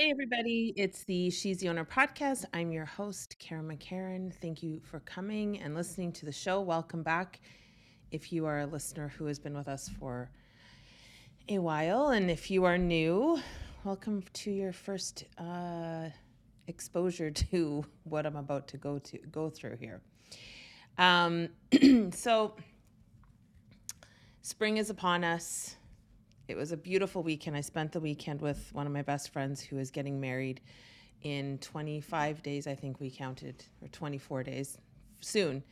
Hey, everybody. It's the She's the Owner podcast. I'm your host, Karen McCarran. Thank you for coming and listening to the show. Welcome back. If you are a listener who has been with us for a while, and if you are new, welcome to your first uh, exposure to what I'm about to go to go through here. Um, so, spring is upon us it was a beautiful weekend. I spent the weekend with one of my best friends who is getting married in 25 days, I think we counted, or 24 days soon.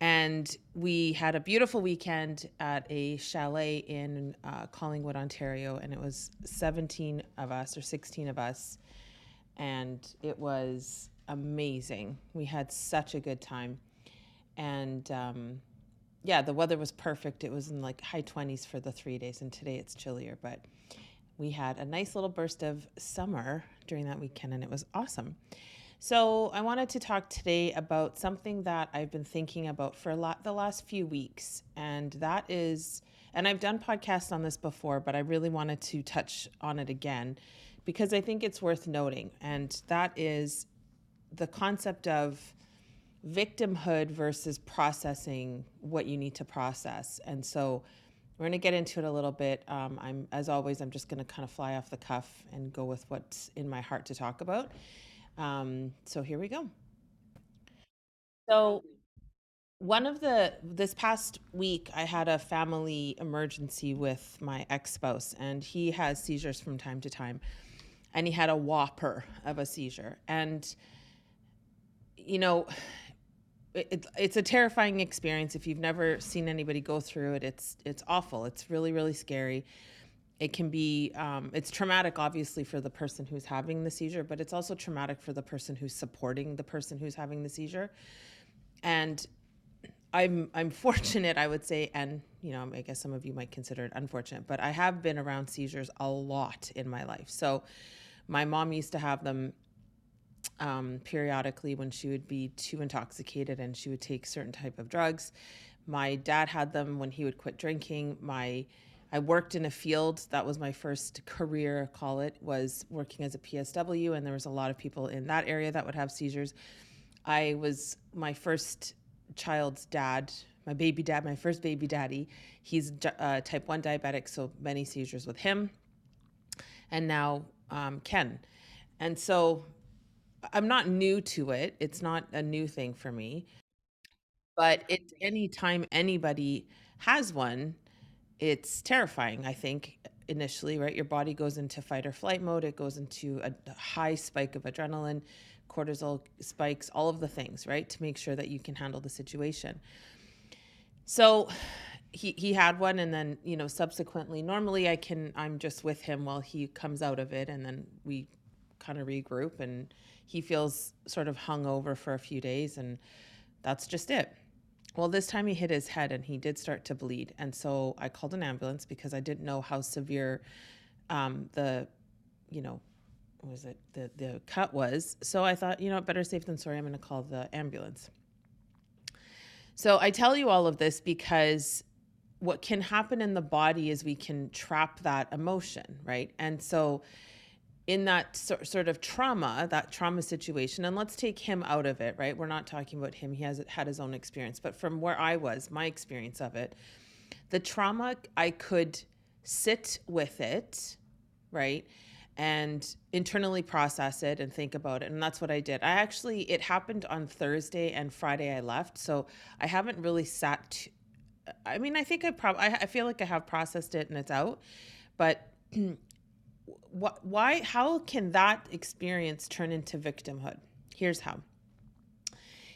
And we had a beautiful weekend at a chalet in uh, Collingwood, Ontario, and it was 17 of us or 16 of us. And it was amazing. We had such a good time. And um, yeah, the weather was perfect. It was in like high 20s for the three days, and today it's chillier. But we had a nice little burst of summer during that weekend, and it was awesome. So, I wanted to talk today about something that I've been thinking about for a lot the last few weeks, and that is, and I've done podcasts on this before, but I really wanted to touch on it again because I think it's worth noting, and that is the concept of victimhood versus processing what you need to process. And so we're going to get into it a little bit. Um, I'm, as always, I'm just going to kind of fly off the cuff and go with what's in my heart to talk about. Um, so here we go. So one of the this past week i had a family emergency with my ex-spouse and he has seizures from time to time and he had a whopper of a seizure and you know it, it's a terrifying experience. If you've never seen anybody go through it it's it's awful. It's really really scary. It can be um, it's traumatic obviously for the person who's having the seizure but it's also traumatic for the person who's supporting the person who's having the seizure. And i'm i'm fortunate i would say and you know i guess some of you might consider it unfortunate but i have been around seizures a lot in my life. So my mom used to have them um, periodically when she would be too intoxicated and she would take certain type of drugs. My dad had them when he would quit drinking. My I worked in a field that was my first career, call it, was working as a PSW, and there was a lot of people in that area that would have seizures. I was my first child's dad, my baby dad, my first baby daddy. He's uh, type 1 diabetic, so many seizures with him. And now um, Ken. And so I'm not new to it. It's not a new thing for me. But it's anytime anybody has one, it's terrifying, I think, initially, right? Your body goes into fight or flight mode. It goes into a high spike of adrenaline, cortisol spikes, all of the things, right? To make sure that you can handle the situation. So he he had one and then, you know, subsequently normally I can I'm just with him while he comes out of it and then we kind of regroup and he feels sort of hung over for a few days and that's just it. Well, this time he hit his head and he did start to bleed. And so I called an ambulance because I didn't know how severe um, the, you know, was it the the cut was. So I thought, you know, better safe than sorry. I'm going to call the ambulance. So I tell you all of this because what can happen in the body is we can trap that emotion, right? And so in that so, sort of trauma, that trauma situation, and let's take him out of it, right? We're not talking about him. He has had his own experience, but from where I was, my experience of it, the trauma, I could sit with it, right? And internally process it and think about it. And that's what I did. I actually, it happened on Thursday and Friday I left. So I haven't really sat, t- I mean, I think I probably, I feel like I have processed it and it's out. But what, why, how can that experience turn into victimhood? Here's how.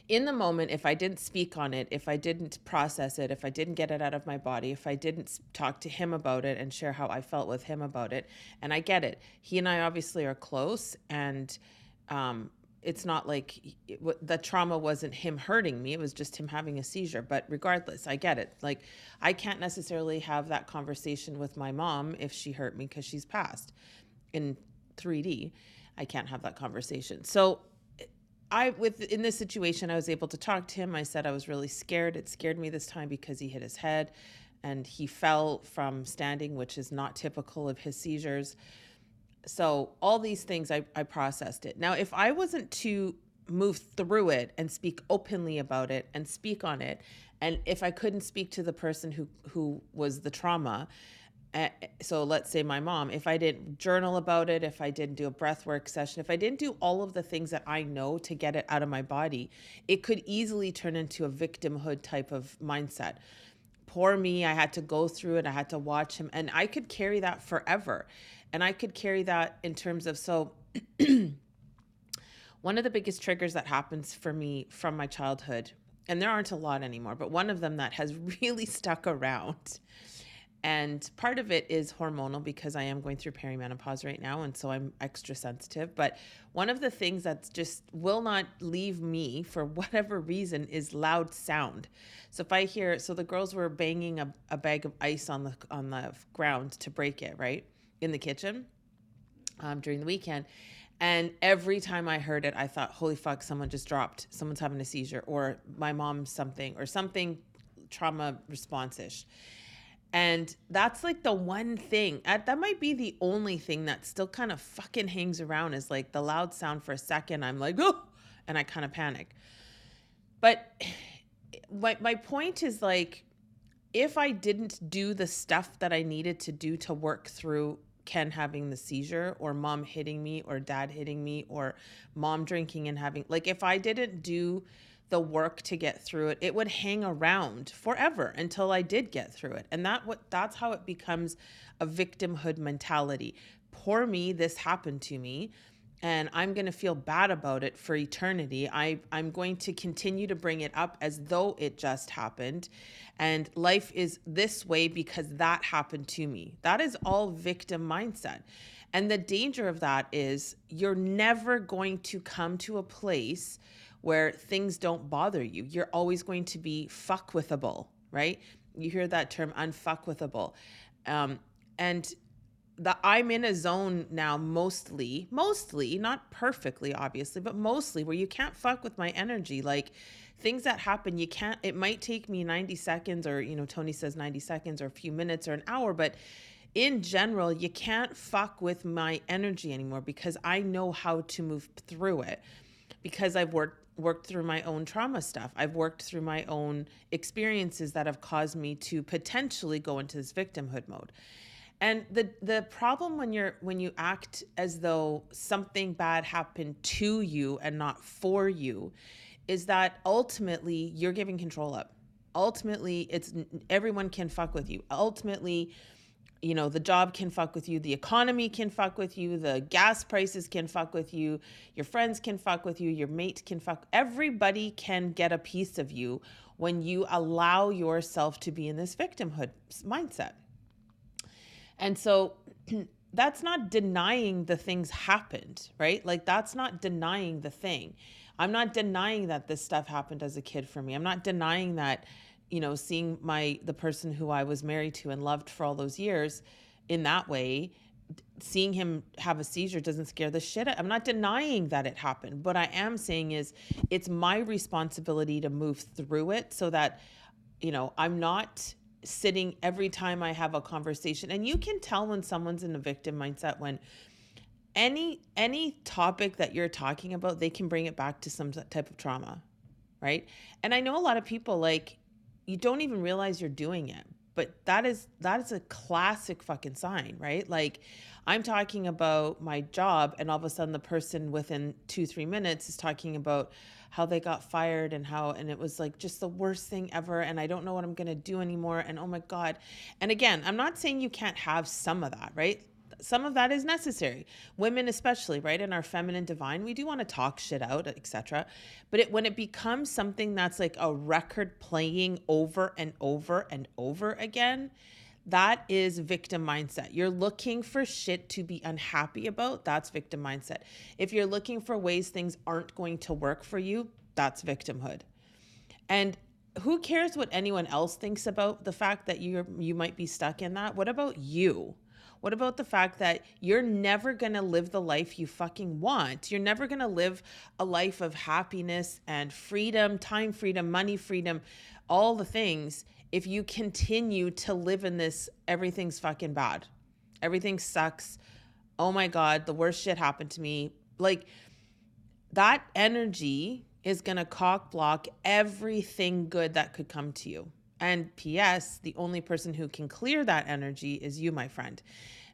In the moment, if I didn't speak on it, if I didn't process it, if I didn't get it out of my body, if I didn't talk to him about it and share how I felt with him about it, and I get it, he and I obviously are close, and um, it's not like it, the trauma wasn't him hurting me it was just him having a seizure but regardless i get it. Like i can't necessarily have that conversation with my mom if she hurt me because she's passed. In 3d i can't have that conversation. So i with in this situation i was able to talk to him. I said i was really scared. It scared me this time because he hit his head and he fell from standing which is not typical of his seizures so all these things I, I processed it. Now if i wasn't to move through it and speak openly about it and speak on it and if i couldn't speak to the person who who was the trauma uh, so let's say my mom if i didn't journal about it if i didn't do a breath work session if i didn't do all of the things that i know to get it out of my body it could easily turn into a victimhood type of mindset. Poor me i had to go through it i had to watch him and i could carry that forever and i could carry that in terms of so one of the biggest triggers that happens for me from my childhood and there aren't a lot anymore but one of them that has really stuck around and part of it is hormonal because I am going through perimenopause right now. And so I'm extra sensitive. But one of the things that just will not leave me for whatever reason is loud sound. So if I hear, so the girls were banging a, a bag of ice on the, on the ground to break it, right? In the kitchen um, during the weekend. And every time I heard it, I thought, holy fuck, someone just dropped. Someone's having a seizure, or my mom's something, or something trauma response ish. And that's like the one thing that might be the only thing that still kind of fucking hangs around is like the loud sound for a second. I'm like, oh, and I kind of panic. But my, my point is like, if I didn't do the stuff that I needed to do to work through Ken having the seizure or mom hitting me or dad hitting me or mom drinking and having, like, if I didn't do the work to get through it, it would hang around forever until I did get through it. And that what that's how it becomes a victimhood mentality. Poor me, this happened to me and I'm going to feel bad about it for eternity. I I'm going to continue to bring it up as though it just happened and life is this way because that happened to me. That is all victim mindset. And the danger of that is you're never going to come to a place where things don't bother you. You're always going to be fuck fuckwithable, right? You hear that term, unfuckwithable. Um, and the I'm in a zone now mostly, mostly, not perfectly, obviously, but mostly where you can't fuck with my energy. Like things that happen, you can't, it might take me 90 seconds or, you know, Tony says 90 seconds or a few minutes or an hour, but in general, you can't fuck with my energy anymore because I know how to move through it because I've worked worked through my own trauma stuff. I've worked through my own experiences that have caused me to potentially go into this victimhood mode. And the the problem when you're when you act as though something bad happened to you and not for you is that ultimately you're giving control up. Ultimately, it's everyone can fuck with you. Ultimately, you know, the job can fuck with you, the economy can fuck with you, the gas prices can fuck with you, your friends can fuck with you, your mate can fuck. Everybody can get a piece of you when you allow yourself to be in this victimhood mindset. And so that's not denying the things happened, right? Like that's not denying the thing. I'm not denying that this stuff happened as a kid for me. I'm not denying that you know, seeing my the person who I was married to and loved for all those years in that way, seeing him have a seizure doesn't scare the shit out. I'm not denying that it happened. What I am saying is it's my responsibility to move through it so that you know, I'm not sitting every time I have a conversation. And you can tell when someone's in a victim mindset when any any topic that you're talking about, they can bring it back to some type of trauma, right? And I know a lot of people like you don't even realize you're doing it but that is that is a classic fucking sign right like i'm talking about my job and all of a sudden the person within two three minutes is talking about how they got fired and how and it was like just the worst thing ever and i don't know what i'm going to do anymore and oh my god. And again i'm not saying you can't have some of that right? Some of that is necessary. Women especially right? In our feminine divine we do want to talk shit out etc but it, when it becomes something that's like a record playing over and over and over again that is victim mindset. You're looking for shit to be unhappy about. That's victim mindset. If you're looking for ways things aren't going to work for you, that's victimhood. And who cares what anyone else thinks about the fact that you you might be stuck in that? What about you? What about the fact that you're never going to live the life you fucking want? You're never going to live a life of happiness and freedom, time freedom, money freedom, all the things if you continue to live in this everything's fucking bad. Everything sucks. oh my God, the worst shit happened to me. Like that energy is going to cock block everything good that could come to you. And P.S., the only person who can clear that energy is you, my friend.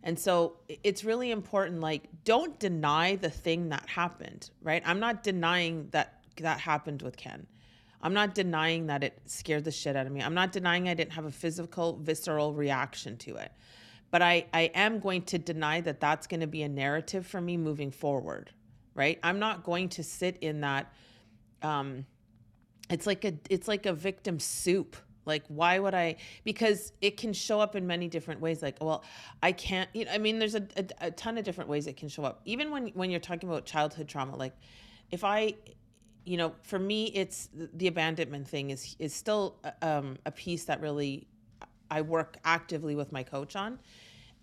And so it's really important like don't deny the thing that happened, right? I'm not denying that that happened with Ken. I'm not denying that it scared the shit out of me. I'm not denying I didn't have a physical visceral reaction to it. But I I am going to deny that that's going to be a narrative for me moving forward, right? I'm not going to sit in that um it's like a it's like a victim soup like, why would I? Because it can show up in many different ways. Like, well, I can't. You know, I mean, there's a, a, a ton of different ways it can show up. Even when when you're talking about childhood trauma, like, if I, you know, for me, it's the abandonment thing is is still um, a piece that really I work actively with my coach on,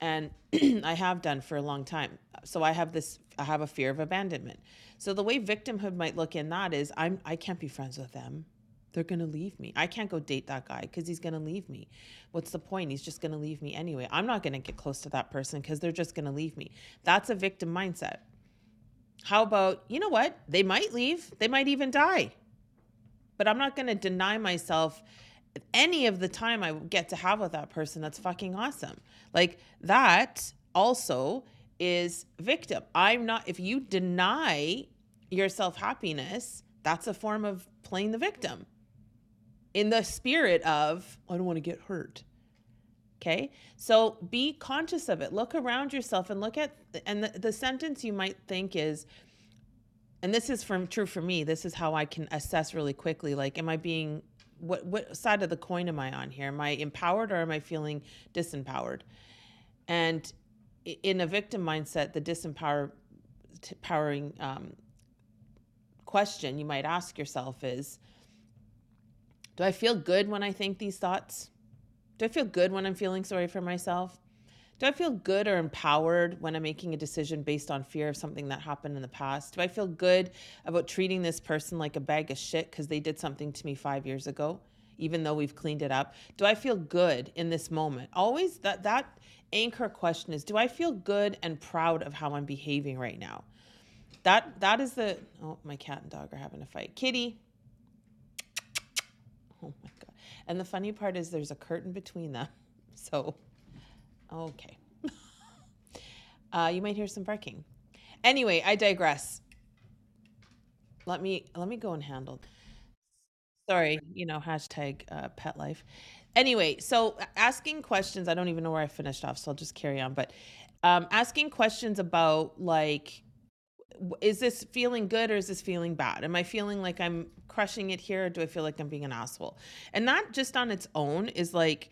and I have done for a long time. So I have this. I have a fear of abandonment. So the way victimhood might look in that is I'm I can't be friends with them they're to leave me. I can't go date that guy because he's to leave me. What's the point? He's just to leave me anyway. I'm not to get close to that person because they're just to leave me. That's a victim mindset. How about, you know what? They might leave, they might even die. But I'm not going to deny myself any of the time I get to have with that person. That's fucking awesome. Like that also is victim. I'm not, if you deny yourself happiness, that's a form of playing the victim in the spirit of, I don't want to get hurt. Okay. So be conscious of it. Look around yourself and look at, and the, the sentence you might think is, and this is from true for me. This is how I can assess really quickly. Like, am I being, what, what side of the coin am I on here? Am I empowered or am I feeling disempowered? And in a victim mindset, the disempowering um, question you might ask yourself is, do I feel good when I think these thoughts? Do I feel good when I'm feeling sorry for myself? Do I feel good or empowered when I'm making a decision based on fear of something that happened in the past? Do I feel good about treating this person like a bag of shit because they did something to me five years ago, even though we've cleaned it up? Do I feel good in this moment? Always that that anchor question is do I feel good and proud of how I'm behaving right now? That that is the oh my cat and dog are having a fight. Kitty, Oh my. And the funny part is there's a curtain between them. So, okay. uh, you might hear some barking. Anyway, I digress. Let me let me go and handle. Sorry, you know, hashtag uh, pet life. Anyway, so asking questions, I don't even know where I finished off, so I'll just carry on. But um, asking questions about like is this feeling good or is this feeling bad? Am I feeling like I'm crushing it here or do I feel like I'm being an asshole? And that just on its own is like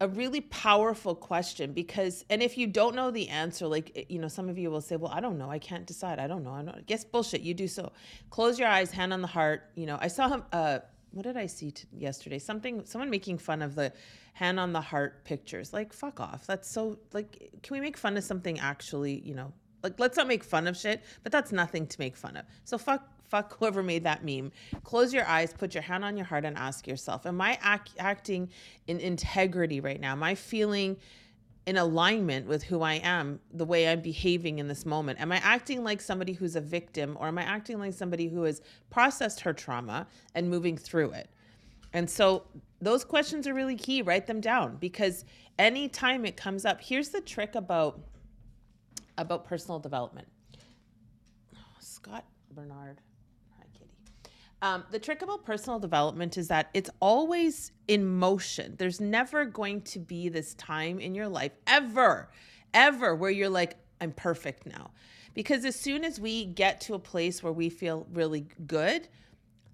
a really powerful question because and if you don't know the answer like eh, you know some of you will say well i don't know. I can't decide. I don't know. I don't guess bullshit. You do so. Close your eyes hand on the heart. You know i saw him uh what did i see t- yesterday? Something someone making fun of the hand on the heart pictures. Like fuck off. That's so like can we make fun of something actually you know like, let's not make fun of shit, but that's nothing to make fun of. So fuck, fuck whoever made that meme. Close your eyes, put your hand on your heart, and ask yourself: Am I act- acting in integrity right now? Am I feeling in alignment with who I am, the way I'm behaving in this moment? Am I acting like somebody who's a victim, or am I acting like somebody who has processed her trauma and moving through it? And so those questions are really key. Write them down because anytime it comes up, here's the trick about about personal development. Scott Bernard. Hi, Kitty. Um, the trick about personal development is that it's always in motion. There's never going to be this time in your life, ever, ever, where you're like, I'm perfect now. Because as soon as we get to a place where we feel really good,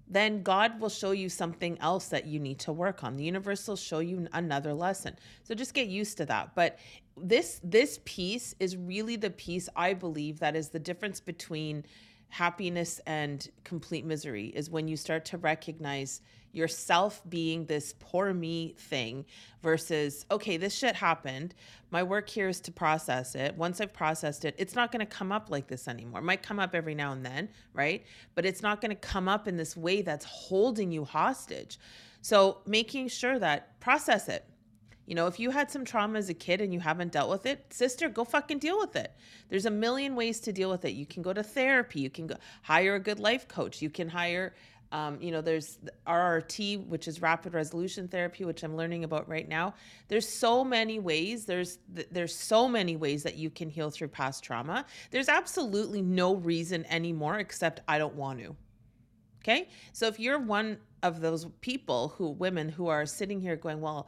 then God will show you something else that you need to work on. The universe will show you another lesson. So just get used to that. But this this piece is really the piece I believe that is the difference between happiness and complete misery is when you start to recognize yourself being this poor me thing versus okay this shit happened my work here is to process it once i've processed it it's not going to come up like this anymore it might come up every now and then right but it's not going to come up in this way that's holding you hostage so making sure that process it You know, if you had some trauma as a kid and you haven't dealt with it, sister, go fucking deal with it. There's a million ways to deal with it. You can go to therapy. You can go hire a good life coach. You can hire, um, you know, there's RRT, which is rapid resolution therapy, which I'm learning about right now. There's so many ways. There's there's so many ways that you can heal through past trauma. There's absolutely no reason anymore except I don't want to. Okay, so if you're one of those people who women who are sitting here going, well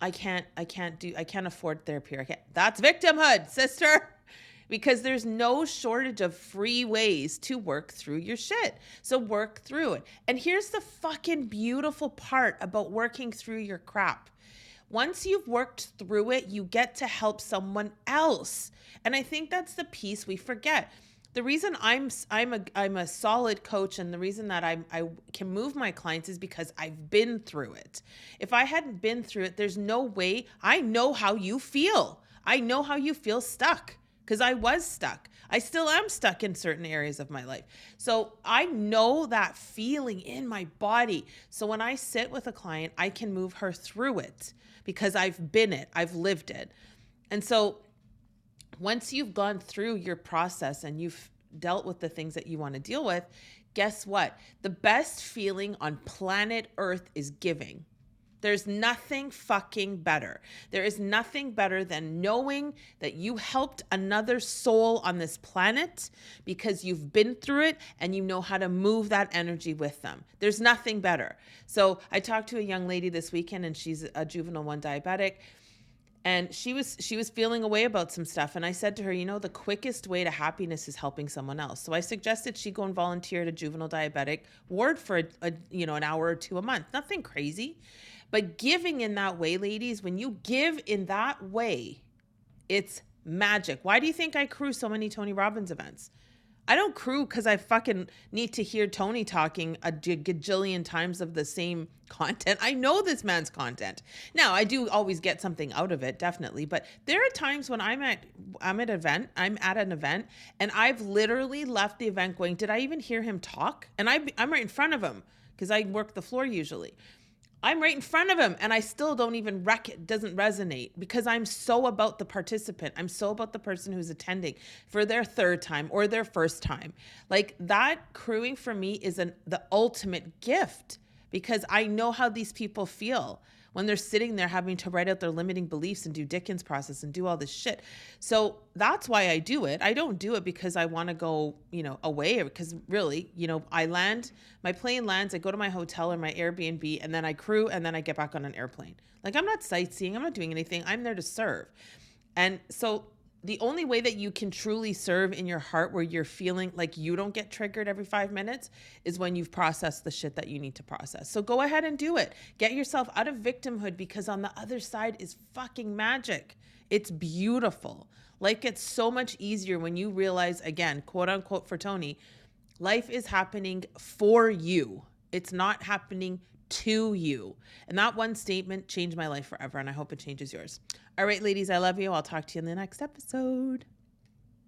I can't, I can't do, I can't afford therapy. I can't. That's victimhood, sister. Because there's no shortage of free ways to work through your shit. So work through it. And here's the fucking beautiful part about working through your crap. Once you've worked through it, you get to help someone else. And I think that's the piece we forget the reason I'm I'm a I'm a solid coach and the reason that I I can move my clients is because I've been through it. If I hadn't been through it, there's no way I know how you feel. I know how you feel stuck because I was stuck. I still am stuck in certain areas of my life. So I know that feeling in my body. So when I sit with a client, I can move her through it because I've been it, I've lived it. And so once you've gone through your process and you've dealt with the things that you want to deal with, guess what? The best feeling on planet Earth is giving. There's nothing fucking better. There is nothing better than knowing that you helped another soul on this planet because you've been through it and you know how to move that energy with them. There's nothing better. So, I talked to a young lady this weekend and she's a juvenile 1 diabetic and she was she was feeling away about some stuff and i said to her you know the quickest way to happiness is helping someone else so i suggested she go and volunteer at a juvenile diabetic ward for a, a, you know an hour or two a month nothing crazy but giving in that way ladies when you give in that way it's magic why do you think i crew so many tony robbins events I don't crew because I fucking need to hear Tony talking a gajillion times of the same content. I know this man's content. Now, I do always get something out of it, definitely. But there are times when I'm at I'm at an event, I'm at an event, and I've literally left the event going, "Did I even hear him talk?" And I I'm right in front of him because I work the floor usually. I'm right in front of him and I still don't even wreck it doesn't resonate because I'm so about the participant. I'm so about the person who's attending for their third time or their first time. Like that crewing for me is an the ultimate gift because I know how these people feel when they're sitting there having to write out their limiting beliefs and do Dickens process and do all this shit. So that's why I do it. I don't do it because I want to go, you know, away because really, you know, I land, my plane lands, I go to my hotel or my Airbnb and then I crew and then I get back on an airplane. Like I'm not sightseeing, I'm not doing anything. I'm there to serve. And so the only way that you can truly serve in your heart where you're feeling like you don't get triggered every five minutes is when you've processed the shit that you need to process. So go ahead and do it. Get yourself out of victimhood because on the other side is fucking magic. It's beautiful. Life gets so much easier when you realize, again, quote unquote for Tony, life is happening for you. It's not happening to you. And that one statement changed my life forever, and I hope it changes yours. All right, ladies, I love you. I'll talk to you in the next episode.